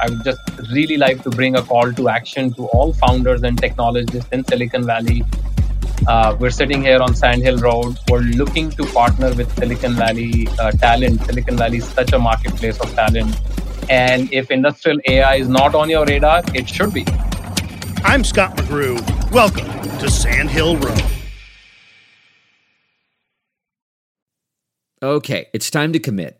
I would just really like to bring a call to action to all founders and technologists in Silicon Valley. Uh, we're sitting here on Sand Hill Road. We're looking to partner with Silicon Valley uh, talent. Silicon Valley is such a marketplace of talent. And if industrial AI is not on your radar, it should be. I'm Scott McGrew. Welcome to Sand Hill Road. Okay, it's time to commit.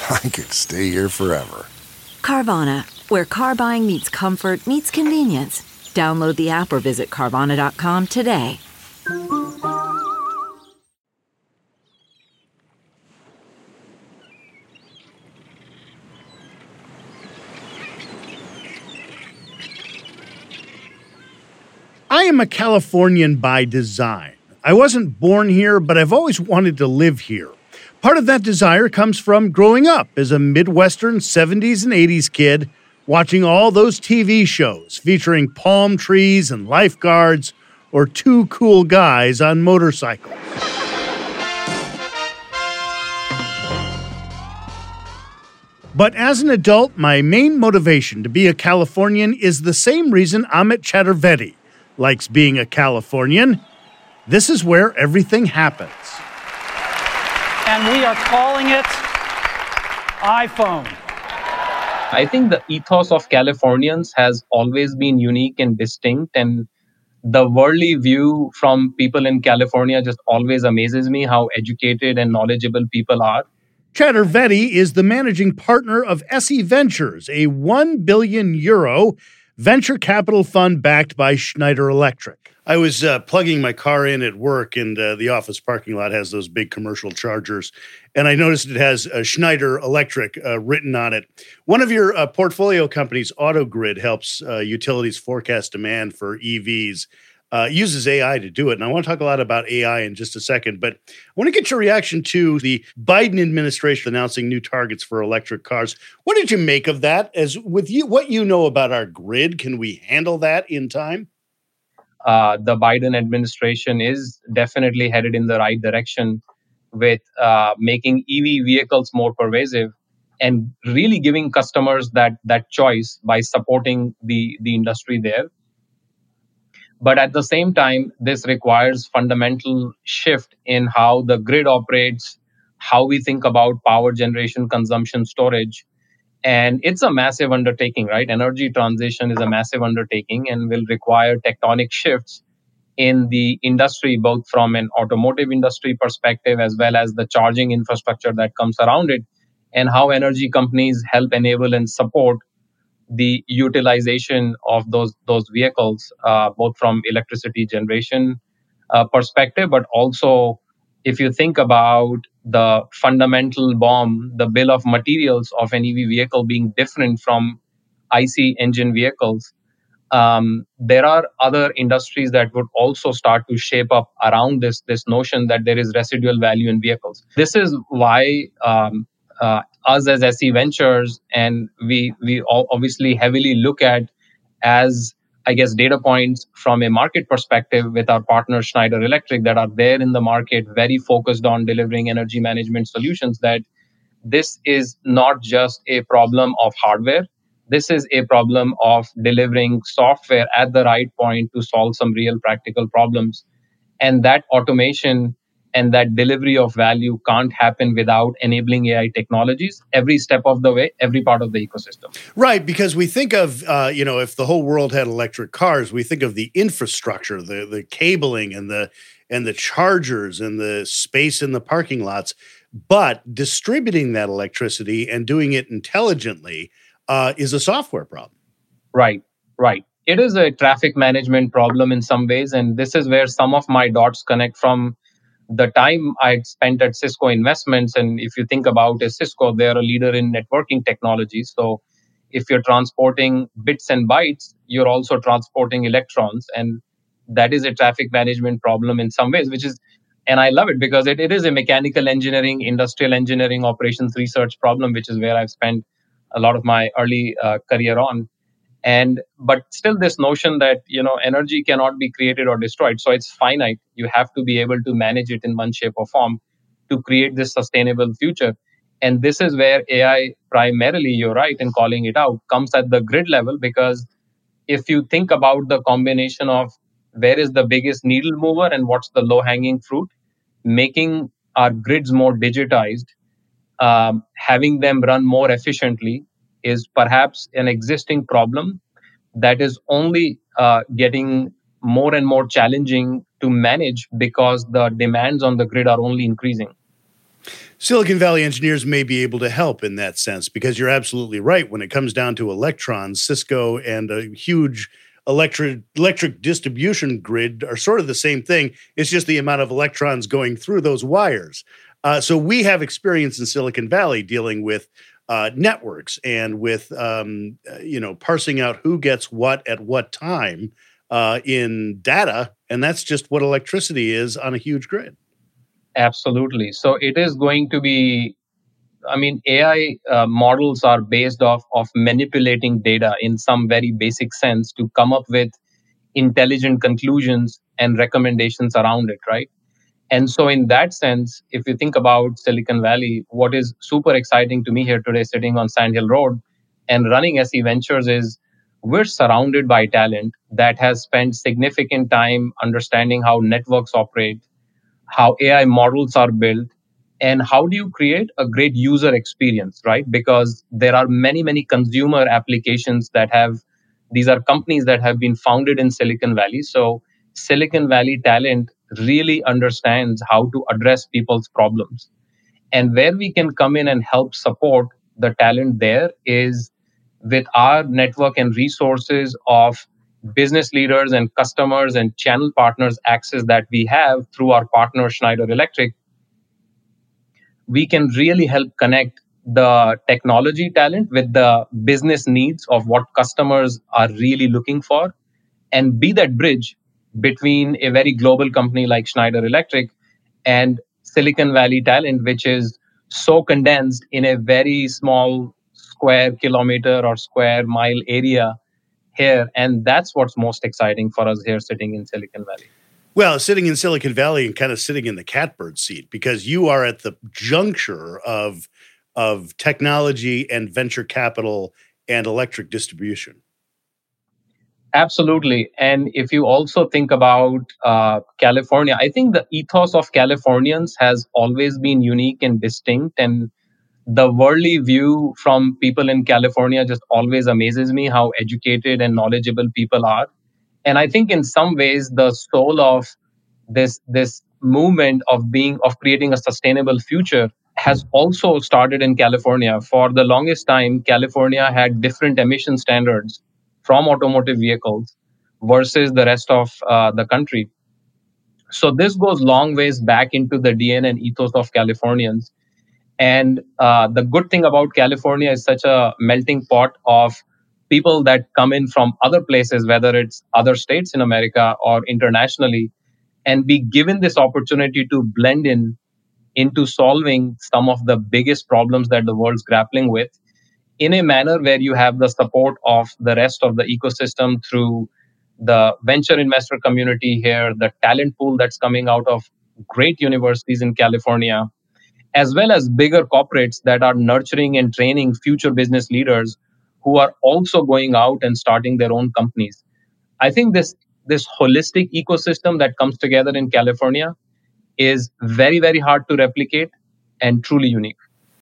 I could stay here forever. Carvana, where car buying meets comfort, meets convenience. Download the app or visit Carvana.com today. I am a Californian by design. I wasn't born here, but I've always wanted to live here. Part of that desire comes from growing up as a Midwestern 70s and 80s kid, watching all those TV shows featuring palm trees and lifeguards or two cool guys on motorcycles. But as an adult, my main motivation to be a Californian is the same reason Amit Chaturvedi likes being a Californian. This is where everything happens. And we are calling it iPhone. I think the ethos of Californians has always been unique and distinct. And the worldly view from people in California just always amazes me how educated and knowledgeable people are. Chaturvedi is the managing partner of SE Ventures, a 1 billion euro venture capital fund backed by Schneider Electric. I was uh, plugging my car in at work, and uh, the office parking lot has those big commercial chargers. And I noticed it has uh, Schneider Electric uh, written on it. One of your uh, portfolio companies, AutoGrid, helps uh, utilities forecast demand for EVs uses AI to do it. And I want to talk a lot about AI in just a second, but I want to get your reaction to the Biden administration announcing new targets for electric cars. What did you make of that? As with you, what you know about our grid, can we handle that in time? Uh, the Biden administration is definitely headed in the right direction with uh, making EV vehicles more pervasive and really giving customers that that choice by supporting the the industry there but at the same time, this requires fundamental shift in how the grid operates, how we think about power generation, consumption, storage. And it's a massive undertaking, right? Energy transition is a massive undertaking and will require tectonic shifts in the industry, both from an automotive industry perspective as well as the charging infrastructure that comes around it, and how energy companies help enable and support the utilization of those those vehicles, uh, both from electricity generation uh, perspective, but also if you think about the fundamental BOM, the bill of materials of an EV vehicle being different from IC engine vehicles, um, there are other industries that would also start to shape up around this this notion that there is residual value in vehicles. This is why um, uh, us as SE Ventures, and we we obviously heavily look at as I guess data points from a market perspective with our partner Schneider Electric that are there in the market, very focused on delivering energy management solutions. That this is not just a problem of hardware. This is a problem of delivering software at the right point to solve some real practical problems. And that automation and that delivery of value can't happen without enabling AI technologies every step of the way, every part of the ecosystem. Right, because we think of uh, you know if the whole world had electric cars, we think of the infrastructure, the the cabling and the and the chargers and the space in the parking lots. But distributing that electricity and doing it intelligently uh, is a software problem. Right, right. It is a traffic management problem in some ways, and this is where some of my dots connect from the time I spent at Cisco Investments. And if you think about a Cisco, they're a leader in networking technology. So if you're transporting bits and bytes, you're also transporting electrons. And that is a traffic management problem in some ways, which is, and I love it because it, it is a mechanical engineering, industrial engineering, operations research problem, which is where I've spent a lot of my early uh, career on and but still this notion that you know energy cannot be created or destroyed. So it's finite. You have to be able to manage it in one shape or form to create this sustainable future. And this is where ai primarily you're right in calling it out comes at the grid level because if you think about the combination of where is the biggest needle mover and what's the low hanging fruit making our grids more digitized um, having them run more efficiently is perhaps an existing problem that is only uh, getting more and more challenging to manage because the demands on the grid are only increasing. Silicon Valley engineers may be able to help in that sense because you're absolutely right. When it comes down to electrons, Cisco and a huge electric electric distribution grid are sort of the same thing. It's just the amount of electrons going through those wires. Uh, so we have experience in Silicon Valley dealing with uh, networks and with um, uh, you know parsing out who gets what at what time uh, in data, and that's just what electricity is on a huge grid. Absolutely. So it is going to be. I mean, AI uh, models are based off of manipulating data in some very basic sense to come up with intelligent conclusions and recommendations around it, right? And so, in that sense, if you think about Silicon Valley, what is super exciting to me here today, sitting on Sand Hill Road and running SE Ventures, is we're surrounded by talent that has spent significant time understanding how networks operate, how AI models are built, and how do you create a great user experience, right? Because there are many, many consumer applications that have, these are companies that have been founded in Silicon Valley. So, Silicon Valley talent really understands how to address people's problems. And where we can come in and help support the talent there is with our network and resources of business leaders and customers and channel partners access that we have through our partner Schneider Electric, we can really help connect the technology talent with the business needs of what customers are really looking for and be that bridge between a very global company like Schneider Electric and Silicon Valley talent, which is so condensed in a very small square kilometer or square mile area here. And that's what's most exciting for us here sitting in Silicon Valley. Well, sitting in Silicon Valley and kind of sitting in the catbird seat because you are at the juncture of of technology and venture capital and electric distribution. Absolutely. And if you also think about uh, California, I think the ethos of Californians has always been unique and distinct. And the worldly view from people in California just always amazes me how educated and knowledgeable people are. And I think in some ways, the soul of this, this movement of being, of creating a sustainable future has also started in California. For the longest time, California had different emission standards from automotive vehicles versus the rest of uh, the country. So this goes long ways back into the DNA and ethos of Californians. And uh, the good thing about California is such a melting pot of people that come in from other places, whether it's other states in America or internationally, and be given this opportunity to blend in into solving some of the biggest problems that the world's grappling with in a manner where you have the support of the rest of the ecosystem through the venture investor community here, the talent pool that's coming out of great universities in California, as well as bigger corporates that are nurturing and training future business leaders who are also going out and starting their own companies. I think this this holistic ecosystem that comes together in California is very, very hard to replicate and truly unique.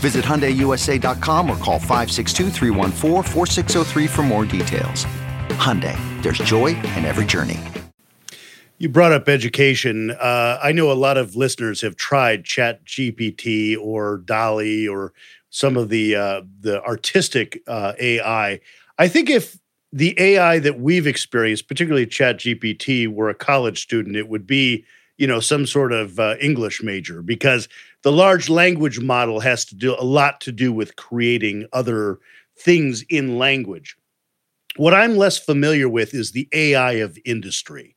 Visit HyundaiUSA.com or call 562 for more details. Hyundai, there's joy in every journey. You brought up education. Uh, I know a lot of listeners have tried Chat GPT or DALL-E or some of the uh, the artistic uh, AI. I think if the AI that we've experienced, particularly Chat GPT, were a college student, it would be you know some sort of uh, English major because the large language model has to do a lot to do with creating other things in language. What I'm less familiar with is the AI of industry.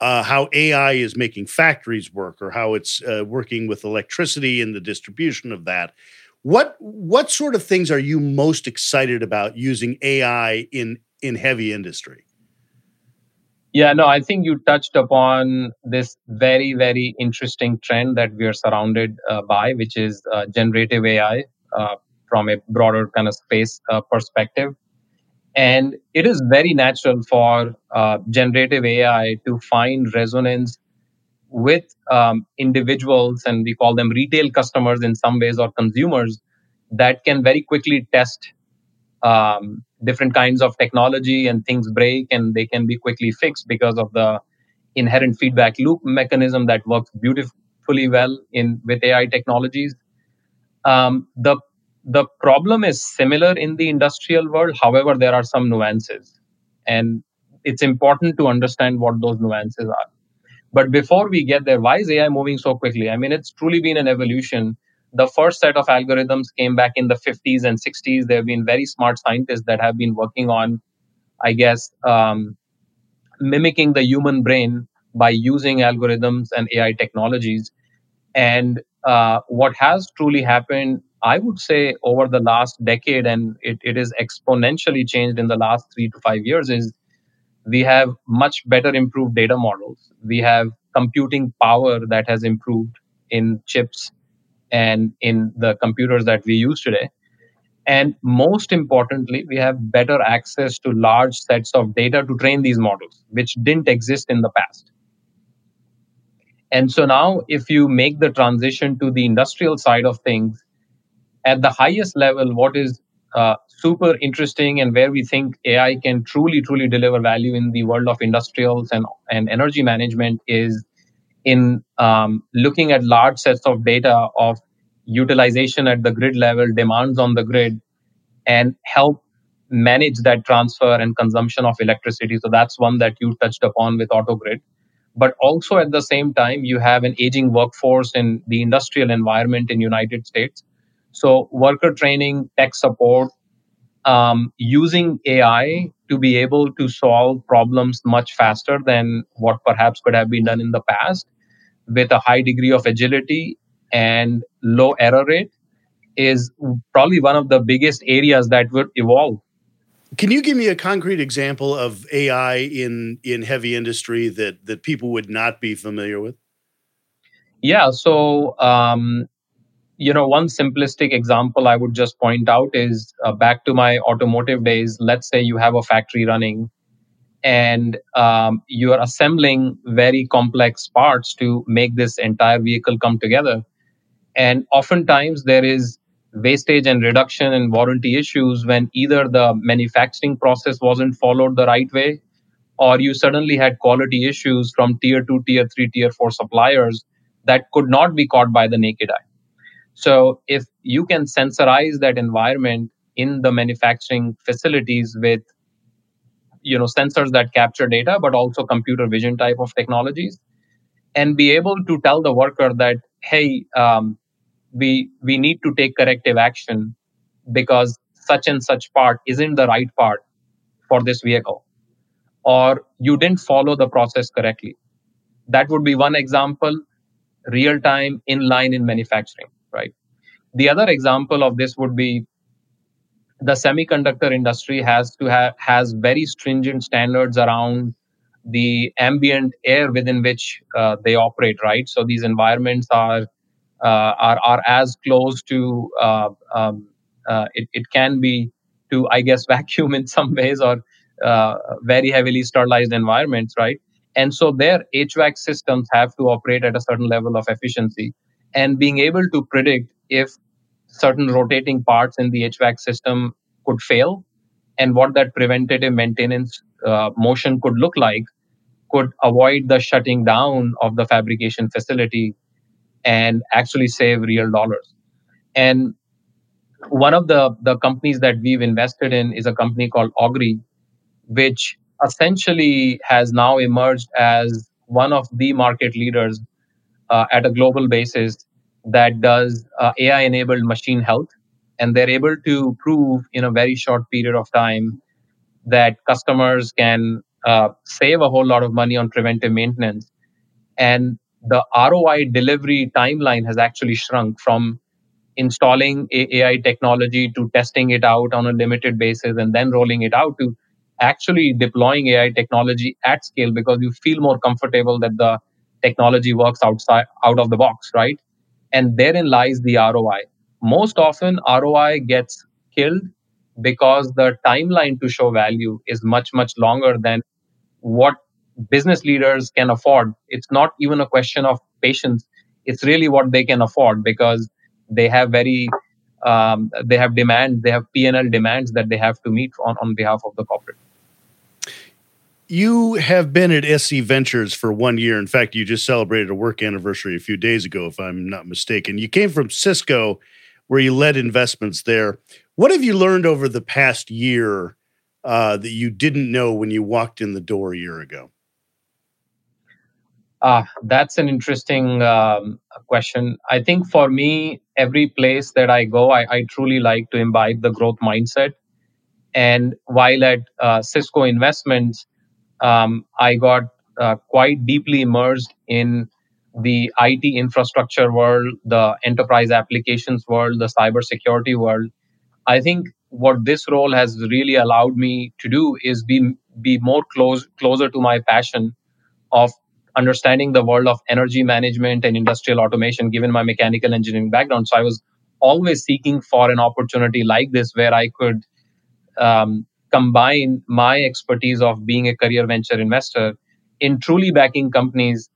Uh, how AI is making factories work, or how it's uh, working with electricity and the distribution of that. What what sort of things are you most excited about using AI in in heavy industry? Yeah, no, I think you touched upon this very, very interesting trend that we are surrounded uh, by, which is uh, generative AI uh, from a broader kind of space uh, perspective. And it is very natural for uh, generative AI to find resonance with um, individuals, and we call them retail customers in some ways or consumers, that can very quickly test um, different kinds of technology and things break and they can be quickly fixed because of the inherent feedback loop mechanism that works beautifully well in with AI technologies. Um, the the problem is similar in the industrial world. However, there are some nuances, and it's important to understand what those nuances are. But before we get there, why is AI moving so quickly? I mean, it's truly been an evolution the first set of algorithms came back in the 50s and 60s. There have been very smart scientists that have been working on, I guess, um, mimicking the human brain by using algorithms and AI technologies. And uh, what has truly happened, I would say, over the last decade, and it, it is exponentially changed in the last three to five years, is we have much better improved data models. We have computing power that has improved in chips and in the computers that we use today. And most importantly, we have better access to large sets of data to train these models, which didn't exist in the past. And so now, if you make the transition to the industrial side of things, at the highest level, what is uh, super interesting and where we think AI can truly, truly deliver value in the world of industrials and, and energy management is in um, looking at large sets of data of utilization at the grid level, demands on the grid, and help manage that transfer and consumption of electricity. So that's one that you touched upon with AutoGrid. But also at the same time, you have an aging workforce in the industrial environment in United States. So worker training, tech support, um, using AI to be able to solve problems much faster than what perhaps could have been done in the past with a high degree of agility and low error rate is probably one of the biggest areas that would evolve. Can you give me a concrete example of AI in in heavy industry that that people would not be familiar with? Yeah, so um, you know, one simplistic example I would just point out is uh, back to my automotive days. Let's say you have a factory running and um, you are assembling very complex parts to make this entire vehicle come together. And oftentimes there is wastage and reduction and warranty issues when either the manufacturing process wasn't followed the right way or you suddenly had quality issues from tier 2 tier 3 tier 4 suppliers that could not be caught by the naked eye. So if you can sensorize that environment in the manufacturing facilities with you know sensors that capture data but also computer vision type of technologies and be able to tell the worker that hey um, we we need to take corrective action because such and such part isn't the right part for this vehicle. Or you didn't follow the process correctly. That would be one example real time in line in manufacturing right? The other example of this would be the semiconductor industry has to have has very stringent standards around the ambient air within which uh, they operate right? So these environments are are are as close to uh, um, uh, it, it can be to I guess vacuum in some ways or uh, very heavily sterilized environments, right? And so their HVAC systems have to operate at a certain level of efficiency, and being able to predict if certain rotating parts in the HVAC system could fail and what that preventative maintenance uh, motion could look like could avoid the shutting down of the fabrication facility and actually save real dollars. And one of the, the companies that we've invested in is a company called Augury, which essentially has now emerged as one of the market leaders uh, at a global basis that does uh, AI enabled machine health. And they're able to prove in a very short period of time that customers can uh, save a whole lot of money on preventive maintenance. And the ROI delivery timeline has actually shrunk from installing AI technology to testing it out on a limited basis and then rolling it out to actually deploying AI technology at scale because you feel more comfortable that the technology works outside out of the box, right? And therein lies the ROI. Most often, ROI gets killed because the timeline to show value is much, much longer than what business leaders can afford. It's not even a question of patience. It's really what they can afford because they have very um, they have demands, they have P&L demands that they have to meet on, on behalf of the corporate. You have been at SE Ventures for one year. In fact, you just celebrated a work anniversary a few days ago, if I'm not mistaken. You came from Cisco, where you led investments there. What have you learned over the past year uh, that you didn't know when you walked in the door a year ago? Uh, that's an interesting um, question. I think for me, every place that I go, I, I, truly like to imbibe the growth mindset. And while at uh, Cisco Investments, um, I got uh, quite deeply immersed in the IT infrastructure world, the enterprise applications world, the cybersecurity world. I think what this role has really allowed me to do is be be more close closer to my passion of understanding the world of energy management and industrial automation, given my mechanical engineering background. So I was always seeking for an opportunity like this where I could um, combine my expertise of being a career venture investor in truly backing companies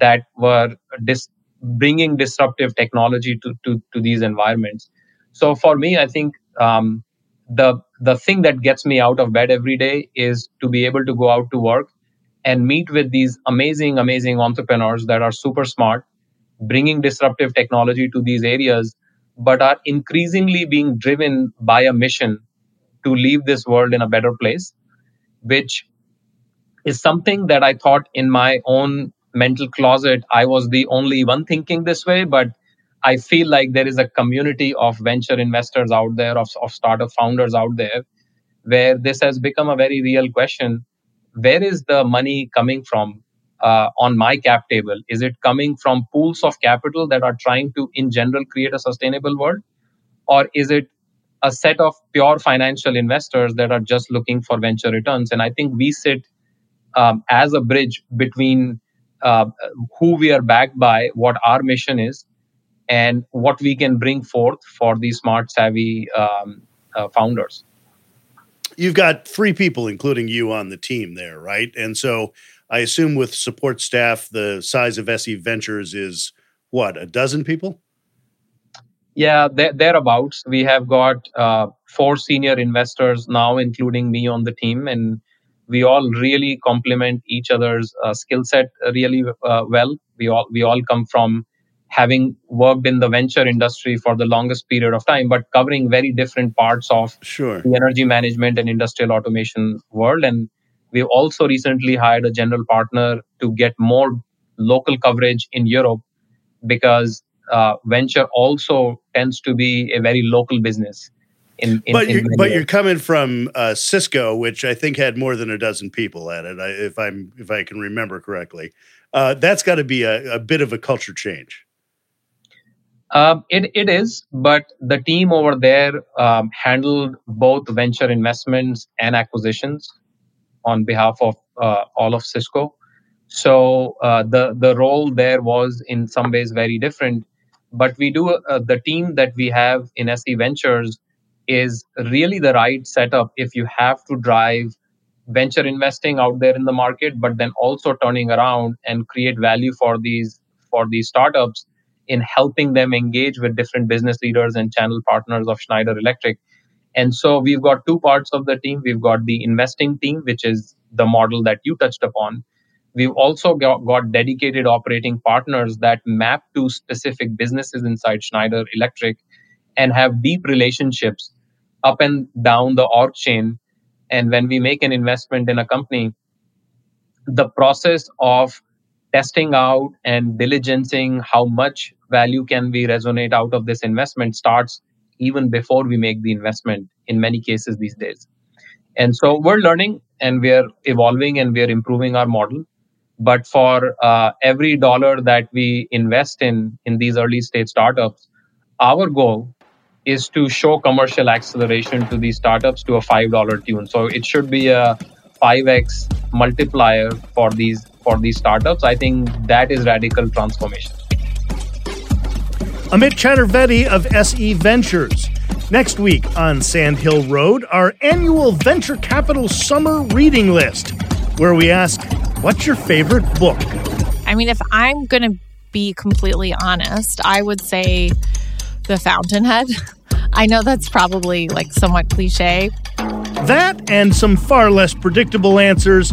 that were dis- bringing disruptive technology to, to, to these environments. So for me, I think um, the the thing that gets me out of bed every day is to be able to go out to work and meet with these amazing, amazing entrepreneurs that are super smart, bringing disruptive technology to these areas, but are increasingly being driven by a mission to leave this world in a better place, which is something that I thought in my own mental closet, I was the only one thinking this way, but I feel like there is a community of venture investors out there, of, of startup founders out there, where this has become a very real question where is the money coming from uh, on my cap table? Is it coming from pools of capital that are trying to, in general, create a sustainable world? Or is it a set of pure financial investors that are just looking for venture returns? And I think we sit um, as a bridge between uh, who we are backed by, what our mission is, and what we can bring forth for these smart savvy um, uh, founders. You've got three people, including you, on the team there, right? And so I assume with support staff, the size of SE Ventures is what, a dozen people? Yeah, thereabouts. We have got uh, four senior investors now, including me on the team, and we all really complement each other's uh, skill set really uh, well. We all we all come from having worked in the venture industry for the longest period of time, but covering very different parts of sure. the energy management and industrial automation world. And we've also recently hired a general partner to get more local coverage in Europe because uh, venture also tends to be a very local business. In, in, but you're, but you're coming from uh, Cisco, which I think had more than a dozen people at it, if I'm if I can remember correctly. Uh, that's got to be a, a, bit of a culture change. Um, it it is, but the team over there um, handled both venture investments and acquisitions on behalf of uh, all of Cisco. So uh, the the role there was in some ways very different but we do uh, the team that we have in SE Ventures is really the right setup if you have to drive venture investing out there in the market, but then also turning around and create value for these for these startups in helping them engage with different business leaders and channel partners of Schneider Electric. And so we've got two parts of the team. We've got the investing team, which is the model that you touched upon. We've also got, got dedicated operating partners that map to specific businesses inside Schneider Electric and have deep relationships up and down the org chain. And when we make an investment in a company, the process of testing out and diligencing how much value can we resonate out of this investment starts even before we make the investment in many cases these days. And so we're learning and we're evolving and we're improving our model but for uh, every dollar that we invest in in these early stage startups our goal is to show commercial acceleration to these startups to a $5 tune so it should be a 5x multiplier for these for these startups i think that is radical transformation amit chaturvedi of se ventures Next week on Sand Hill Road, our annual venture capital summer reading list, where we ask What's your favorite book? I mean, if I'm going to be completely honest, I would say The Fountainhead. I know that's probably like somewhat cliche. That and some far less predictable answers